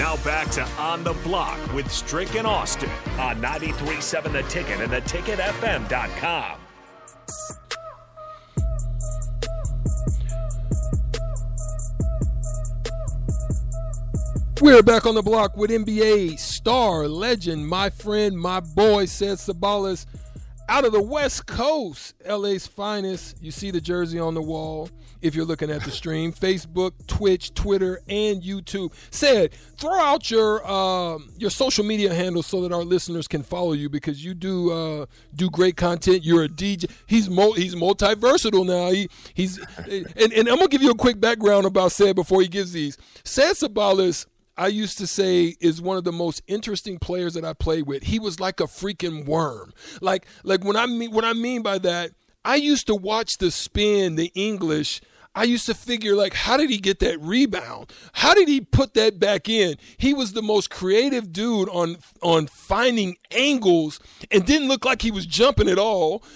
Now back to On the Block with Strick and Austin on 93.7 The Ticket and theticketfm.com. We're back on the block with NBA star, legend, my friend, my boy, Ced Ceballos, out of the West Coast, LA's finest. You see the jersey on the wall if you're looking at the stream. Facebook, Twitch, Twitter, and YouTube. Ced, throw out your um, your social media handles so that our listeners can follow you because you do uh, do great content. You're a DJ. He's mo- he's multi versatile now. He he's and, and I'm gonna give you a quick background about Ced before he gives these. Ced Ceballos I used to say is one of the most interesting players that I played with. He was like a freaking worm. Like like when I mean what I mean by that, I used to watch the spin, the English. I used to figure like how did he get that rebound? How did he put that back in? He was the most creative dude on on finding angles and didn't look like he was jumping at all.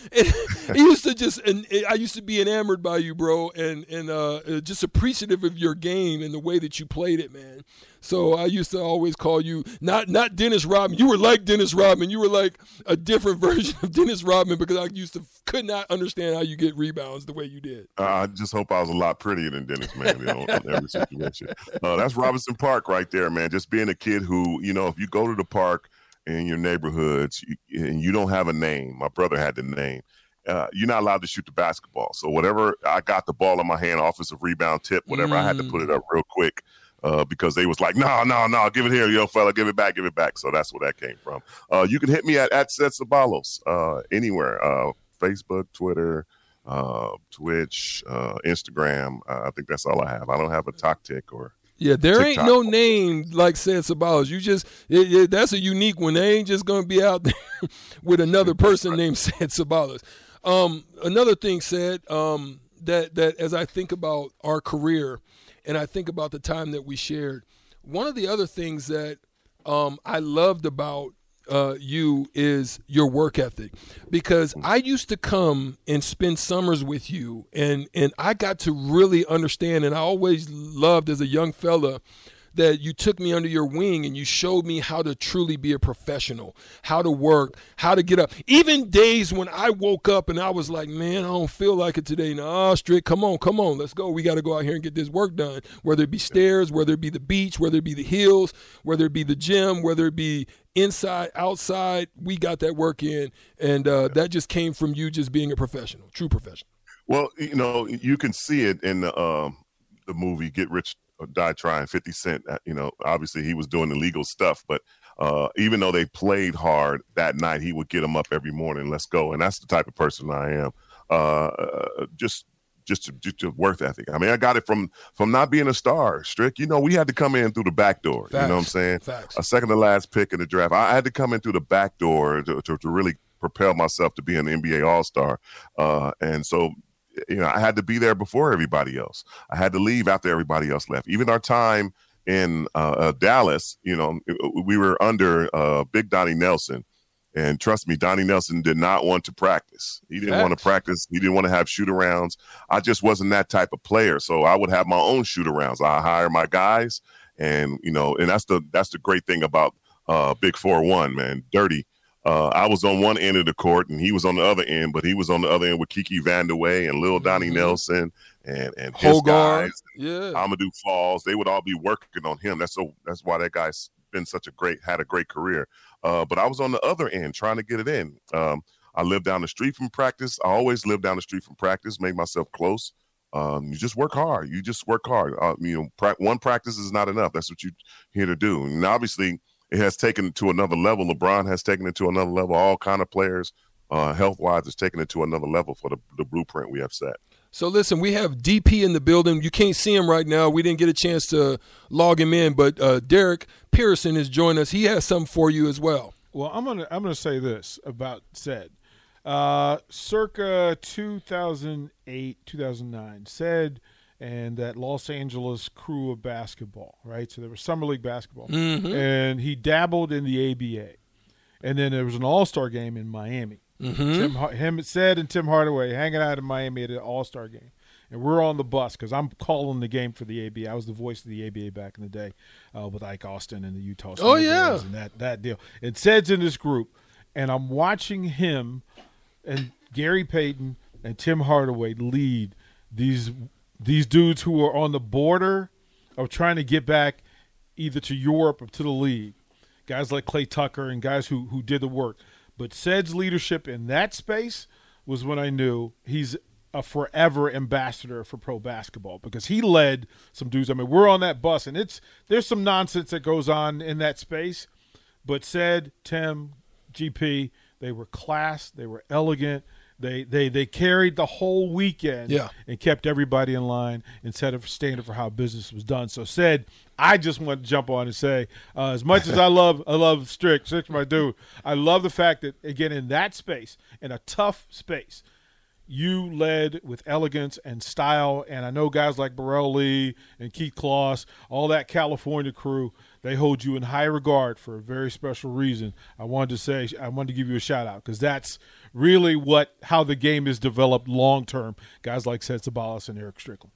And he used to just and I used to be enamored by you, bro, and and uh, just appreciative of your game and the way that you played it, man. So I used to always call you not not Dennis Rodman. You were like Dennis Rodman. You were like a different version of Dennis Rodman because I used to could not understand how you get rebounds the way you did. Uh, I just hope I was a lot prettier than Dennis, man. You know, in every situation. Uh, that's Robinson Park right there, man. Just being a kid who, you know, if you go to the park in your neighborhoods you, and you don't have a name, my brother had the name. Uh, you're not allowed to shoot the basketball. So whatever I got the ball in my hand, offensive rebound, tip, whatever, mm. I had to put it up real quick uh, because they was like, no, no, no, give it here, yo, fella, give it back, give it back. So that's where that came from. Uh, you can hit me at at Ced Ceballos uh, anywhere, uh, Facebook, Twitter, uh, Twitch, uh, Instagram. I think that's all I have. I don't have a TikTok or. Yeah, there TikTok. ain't no name like Ced Ceballos. You just it, it, that's a unique one. They ain't just gonna be out there with another person named Ced Ceballos. Um, another thing Ced um, that that as I think about our career, and I think about the time that we shared. One of the other things that um, I loved about uh, you is your work ethic because I used to come and spend summers with you and and I got to really understand and I always loved as a young fella that you took me under your wing and you showed me how to truly be a professional, how to work, how to get up. Even days when I woke up and I was like, man, I don't feel like it today. Nah, Strick, come on, come on, let's go. We got to go out here and get this work done. Whether it be stairs, whether it be the beach, whether it be the hills, whether it be the gym, whether it be inside, outside, we got that work in. And uh, that just came from you just being a professional, true professional. Well, you know, you can see it in the, um, the movie Get Rich die trying 50 cent uh, you know obviously he was doing illegal stuff but uh, even though they played hard that night he would get them up every morning let's go and that's the type of person i am uh, uh just just just a worth ethic. I mean, I got it from from not being a star, Strick. You know, we had to come in through the back door. Facts. You know what I'm saying? Facts. A second to last pick in the draft. I had to come in through the back door to, to, to really propel myself to be an NBA All Star. Uh, and so you know, I had to be there before everybody else. I had to leave after everybody else left. Even our time in uh, uh, Dallas, you know, we were under uh, Big Donnie Nelson. And trust me, Donnie Nelson did not want to practice. He didn't Facts. want to practice. He didn't want to have shoot arounds. I just wasn't that type of player. So I would have my own shoot arounds. I hire my guys, and you know, and that's the that's the great thing about uh, Big Four One, man. Dirty uh, I was on one end of the court and he was on the other end, but he was on the other end with Kiki Vandeweghe and Lil Donnie mm-hmm. Nelson and and his Hogarth. guys, yeah, Amadou Falls. They would all be working on him. That's so. That's why that guy's been such a great had a great career. Uh, but I was on the other end trying to get it in. Um, I lived down the street from practice. I always lived down the street from practice. Made myself close. Um, you just work hard. You just work hard. Uh, you know, pra- one practice is not enough. That's what you're here to do. And obviously it has taken it to another level. LeBron has taken it to another level. All kind of players, uh, health wise, has taken it to another level for the, the blueprint we have set. So listen, we have DP in the building. You can't see him right now. We didn't get a chance to log him in, but uh, Derek Pearson is joining us. He has something for you as well. Well, I'm gonna I'm gonna say this about Ced. Uh, circa 2008, 2009, Ced and that Los Angeles crew of basketball, right? So there was summer league basketball, mm-hmm. and he dabbled in the ABA, and then there was an All Star game in Miami. Mm-hmm. Tim, him Ced and Tim Hardaway hanging out in Miami at an All Star game, and we're on the bus because I'm calling the game for the ABA. I was the voice of the ABA back in the day uh, with Ike Austin and the Utah. Oh, yeah. and that that deal. And says in this group, and I'm watching him and Gary Payton and Tim Hardaway lead these these dudes who are on the border of trying to get back either to Europe or to the league. Guys like Clay Tucker and guys who who did the work. But Ced's leadership in that space was when I knew he's a forever ambassador for pro basketball because he led some dudes. I mean, we're on that bus and it's there's some nonsense that goes on in that space. But Ced, Tim, GP, they were class, they were elegant, they they they carried the whole weekend Yeah. and kept everybody in line set a standard for how business was done. So Ced, I just want to jump on and say, uh, as much as I love I love Strick, Strick's my dude. I love the fact that again in that space, in a tough space, you led with elegance and style. And I know guys like Burrell Lee and Keith Closs, all that California crew, they hold you in high regard for a very special reason. I wanted to say, I wanted to give you a shout out because that's really what how the game is developed long term. Guys like Ced Ceballos and Eric Strickland.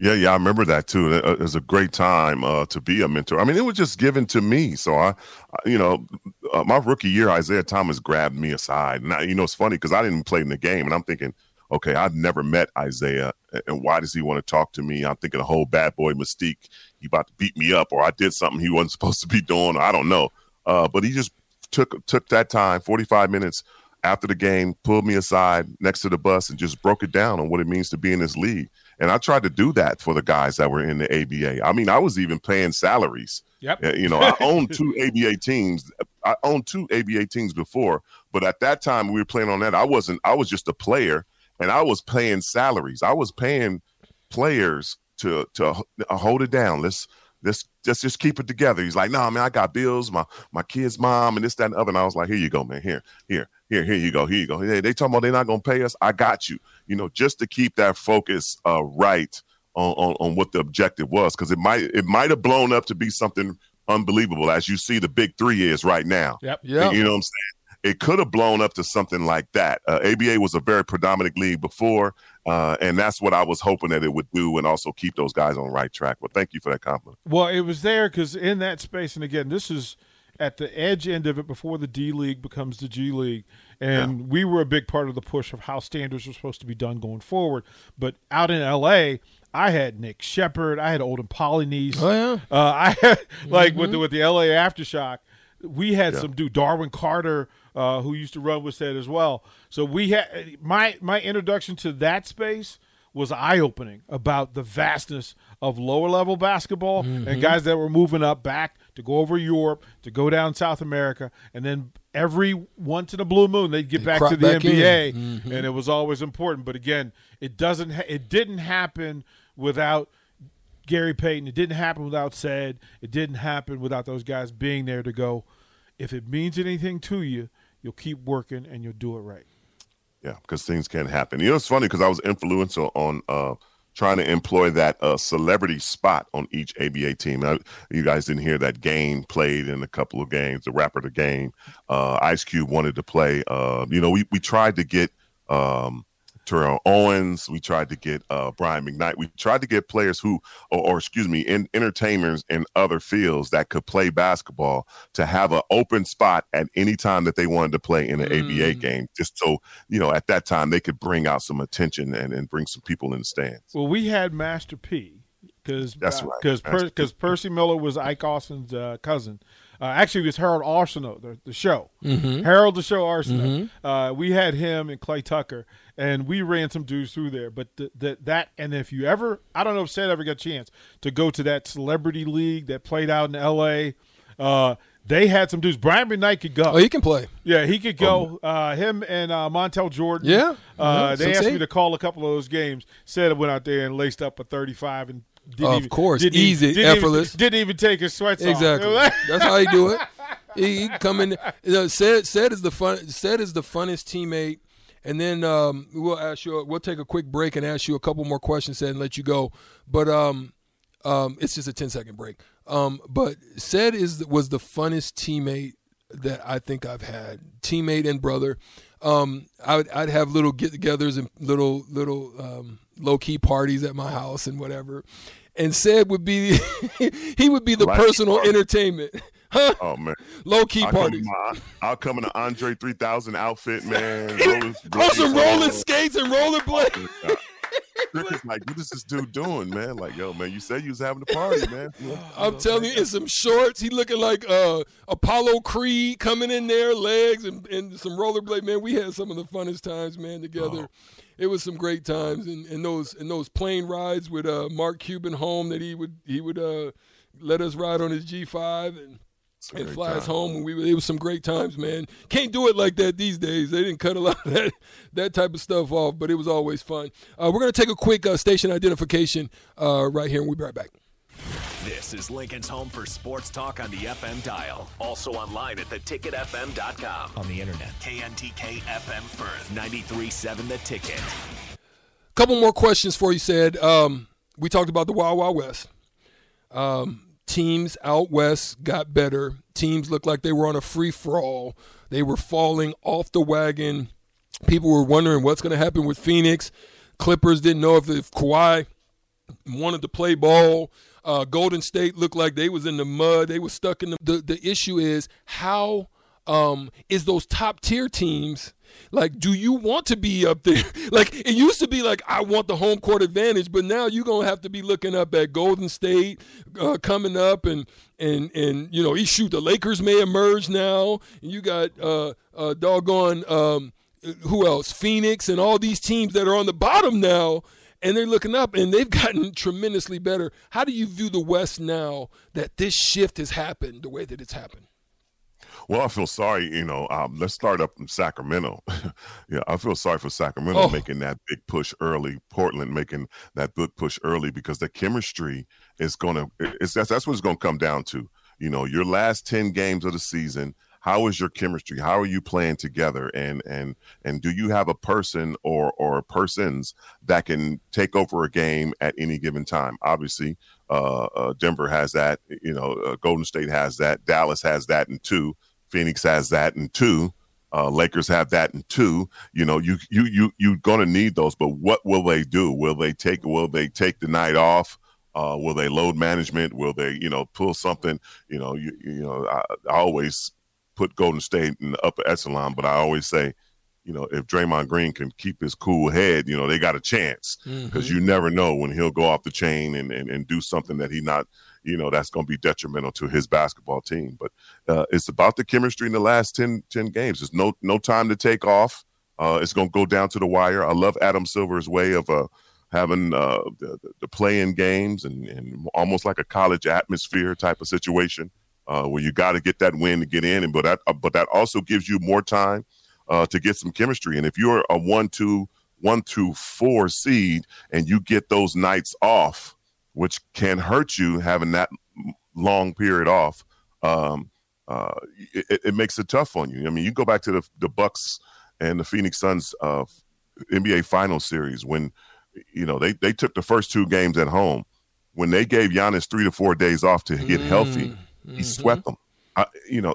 Yeah, yeah, I remember that too. It, it was a great time uh, to be a mentor. I mean, it was just given to me. So I, I you know, uh, my rookie year, Isaiah Thomas grabbed me aside, and I, you know, it's funny because I didn't play in the game, and I'm thinking, okay, I've never met Isaiah, and why does he want to talk to me? I'm thinking a whole bad boy mystique. He about to beat me up, or I did something he wasn't supposed to be doing. I don't know. Uh, but he just took took that time, 45 minutes after the game, pulled me aside next to the bus, and just broke it down on what it means to be in this league. And I tried to do that for the guys that were in the ABA. I mean, I was even paying salaries. Yep. Uh, You know, I owned two ABA teams. I owned two ABA teams before, but at that time we were playing on that. I wasn't. I was just a player, and I was paying salaries. I was paying players to to hold it down. Let's let's just just keep it together. He's like, no, man, I got bills, my my kid's mom, and this, that, and the other. And I was like, here you go, man. Here, here, here, here you go. Here you go. Hey, they talking about they're not gonna pay us. I got you. You know, just to keep that focus uh, right on, on on what the objective was, because it might it might have blown up to be something unbelievable, as you see the big three is right now. Yep. Yeah. You know what I'm saying? It could have blown up to something like that. Uh, ABA was a very predominant league before, uh, and that's what I was hoping that it would do, and also keep those guys on the right track. Well, thank you for that compliment. Well, it was there because in that space, and again, this is at the edge end of it before the D League becomes the G League. And we were a big part of the push of how standards were supposed to be done going forward. But out in LA, I had Nick Shepard, I had Olden Polynice. Oh, yeah. Uh, I had like with the with the LA aftershock, we had Yeah. some dude Darwin Carter uh, who used to run with that as well. So we had my my introduction to that space was eye opening about the vastness of lower level basketball and guys that were moving up back to go over Europe to go down South America and then every once in a blue moon they'd get They back to the back. NBA and it was always important. But again, it doesn't ha- it didn't happen without Gary Payton. It didn't happen without Ced. It didn't happen without those guys being there to go. If it means anything to you, you'll keep working and you'll do it right. Yeah, because things can happen. You know, it's funny because I was influential on uh, trying to employ that uh, celebrity spot on each ABA team. I, you guys didn't hear that game played in a couple of games. The rapper, the game. Uh, Ice Cube wanted to play. Uh, you know, we we tried to get um, Terrell Owens. We tried to get uh, Brian McKnight. We tried to get players who, or, or excuse me, in, entertainers in other fields that could play basketball to have an open spot at any time that they wanted to play in an ABA Mm. game, just so you know at that time they could bring out some attention and, and bring some people in the stands. Well, we had Master P because That's right, because because Percy Miller was Ike Austin's uh, cousin. Uh, actually, it was Harold Arceneaux, the, the show. Mm-hmm. Harold the Show Arceneaux. Uh, we had him and Clay Tucker, and we ran some dudes through there. But th- th- that, and if you ever, I don't know if Ced ever got a chance to go to that celebrity league that played out in L.A. Uh, they had some dudes. Brian McKnight could go. Oh, he can play. Yeah, he could go. Uh, him and uh, Montell Jordan. Yeah, Uh, yeah, they six, asked me to call a couple of those games. Said I went out there and laced up a 35 and didn't Of even, course, didn't easy, even, didn't effortless. Even, didn't even take his sweats Exactly. off. That's how he do it. He, he come in. You know, Ced Ced is the fun. Ced is the funnest teammate. And then um, we'll ask you. We'll take a quick break and ask you a couple more questions and let you go. But um, um, it's just a 10 second break. Um, but Ced is was the funnest teammate that I think I've had. Teammate and brother. Um, I would, I'd have little get-togethers and little little um, low key parties at my house and whatever. And Ced would be he would be the personal party. entertainment. Huh? Oh man, Low key I'll come, parties. my, I'll come in an Andre 3000 outfit, man. Oh, some rolling skates and rollerblades. Rick is like, what is this dude doing, man? Like, yo, man, you said you was having a party, man. I'm telling you, in some shorts, he looking like uh, Apollo Creed coming in there, legs and, and some rollerblade. Man, we had some of the funnest times, man, together. It was some great times, and, and those and those plane rides with uh, Mark Cuban home that he would he would uh, let us ride on his G5 and and great fly us time. home. And we it was some great times, man. Can't do it like that these days. They didn't cut a lot of that that type of stuff off, but it was always fun. Uh, we're gonna take a quick uh, station identification uh, right here, and we'll be right back. This is Lincoln's home for sports talk on the FM dial. Also online at theticketfm.com. on the internet. KNTK FM Firth, 93.7 The Ticket. couple more questions for you. Ced um, we talked about the Wild Wild West. Um, teams out west got better. Teams looked like they were on a free for all. They were falling off the wagon. People were wondering what's going to happen with Phoenix. Clippers didn't know if, if Kawhi wanted to play ball. Uh, Golden State looked like they was in the mud. They were stuck in the. The, the issue is how um, is those top tier teams like? Do you want to be up there? like it used to be like I want the home court advantage, but now you're gonna have to be looking up at Golden State uh, coming up, and and and you know, shoot the Lakers may emerge now. And you got uh, uh, doggone. Um, who else? Phoenix and all these teams that are on the bottom now, and they're looking up, and they've gotten tremendously better. How do you view the West now that this shift has happened the way that it's happened? Well, I feel sorry. You know, um, let's start up in Sacramento. yeah, I feel sorry for Sacramento Oh. making that big push early. Portland making that big push early because the chemistry is going to. It's that's, that's what it's going to come down to. You know, your last ten games of the season. How is your chemistry? How are you playing together? And and and do you have a person or or persons that can take over a game at any given time? Obviously, uh, uh, Denver has that. You know, uh, Golden State has that. Dallas has that in two. Phoenix has that in two. Uh, Lakers have that in two. You know, you you you you're gonna need those, but what will they do? Will they take will they take the night off? Uh, will they load management? Will they you know pull something? You know, you you know I, I always put Golden State in the upper echelon, but I always say, you know, if Draymond Green can keep his cool head, you know, they got a chance because you never know when he'll go off the chain and, and, and do something that he not, you know, that's going to be detrimental to his basketball team. But uh, it's about the chemistry in the last 10, 10 games. There's no no time to take off. Uh, it's going to go down to the wire. I love Adam Silver's way of uh, having uh, the, the- play-in games and, and almost like a college atmosphere type of situation uh, where you got to get that win to get in. And but that uh, but that also gives you more time to get some chemistry. And if you're a one, two, one, two, four seed, and you get those nights off, which can hurt you having that long period off, um, uh, it, it makes it tough on you. I mean, you go back to the the Bucks and the Phoenix Suns uh, NBA Finals series when you know they they took the first two games at home. When they gave Giannis three to four days off to get healthy, he swept them. I, you know,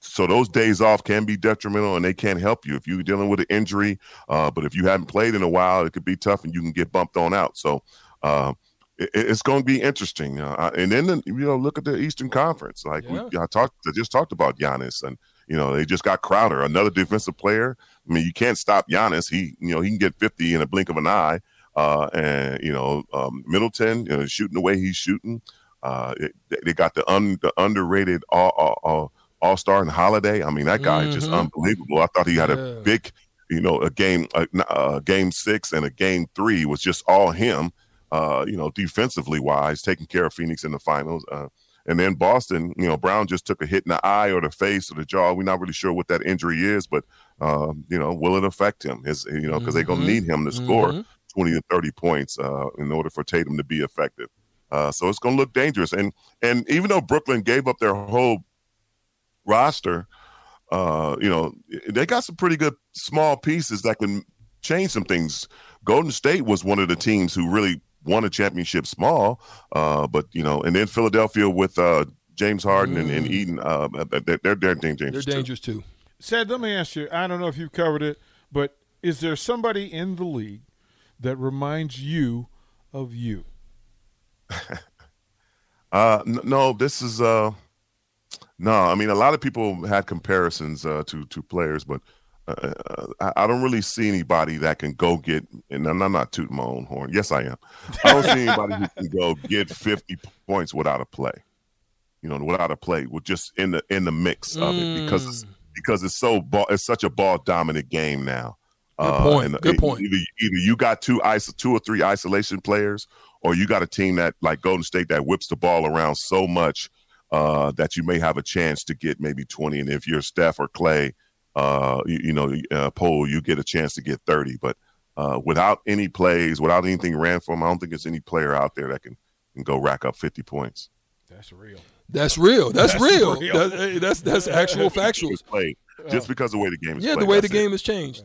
so those days off can be detrimental and they can't help you if you're dealing with an injury. Uh, but if you haven't played in a while, it could be tough and you can get bumped on out. So uh, it, it's going to be interesting. Uh, and then you know, look at the Eastern Conference. Like Yeah. we, I talked, I just talked about Giannis, and you know they just got Crowder, another defensive player. I mean, you can't stop Giannis. He, you know, he can get 50 in a blink of an eye. Uh, and you know, um, Middleton, you know, shooting the way he's shooting. Uh, it, they got the, un, the underrated all, all, all, all star and holiday. I mean, that guy is just Mhm. unbelievable. I thought he had Yeah. a big, you know, a game, a, a game six and a game three was just all him. Uh, you know, defensively wise, taking care of Phoenix in the finals. Uh, and then Boston, you know, Brown just took a hit in the eye or the face or the jaw. We're not really sure what that injury is, but um, you know, will it affect him? His, you know, because they're gonna need him to score Mhm. 20 to 30 points uh, in order for Tatum to be effective. Uh, so it's going to look dangerous. And and even though Brooklyn gave up their whole roster, uh, you know, they got some pretty good small pieces that can change some things. Golden State was one of the teams who really won a championship small, uh, but you know, and then Philadelphia with uh, James Harden and, and Eden, uh, they're they're, they're dangerous. They're too. dangerous too. Ced, let me ask you. I don't know if you've covered it, but is there somebody in the league that reminds you of you? uh, n- no, this is uh, no. I mean, a lot of people had comparisons uh, to to players, but uh, I, I don't really see anybody that can go get. And I'm not tooting my own horn. Yes, I am. I don't see anybody who can go get 50 points without a play. You know, without a play, with just in the in the mix of it because it's because it's so ball, it's such a ball dominant game now. Good point. Good it- point. Either, either you got two iso, two or three isolation players, or you got a team that like Golden State that whips the ball around so much uh, that you may have a chance to get maybe twenty. And if you're Steph or Clay, uh, you, you know, uh, Poole, you get a chance to get thirty. But uh, without any plays, without anything ran from, I don't think there's any player out there that can can go rack up fifty points. That's real. That's real. That's, That's real. real. That- that's that's actual factual. Just because of the way the game is Yeah, played. the way the That's it. game has changed.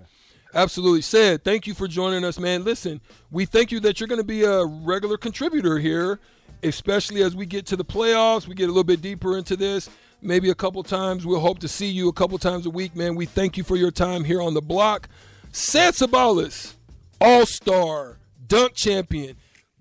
Absolutely. Ced, thank you for joining us, man. Listen, we thank you that you're going to be a regular contributor here, especially as we get to the playoffs. We get a little bit deeper into this. Maybe a couple times. We'll hope to see you a couple times a week, man. We thank you for your time here on the block. Ced Ceballos, All Star, dunk champion,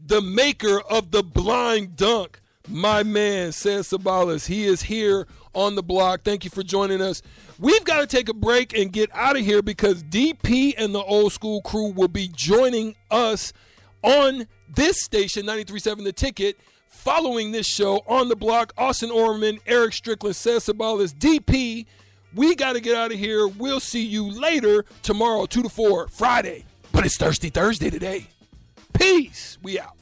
the maker of the blind dunk. My man, Ced Ceballos, he is here on the block. Thank you for joining us. We've got to take a break and get out of here because DP and the old school crew will be joining us on this station, 93.7 The Ticket, following this show on the block. Austin Orman, Eric Strickland, Ced Ceballos, DP. We got to get out of here. We'll see you later tomorrow, 2 to 4, Friday. But it's Thirsty Thursday today. Peace. We out.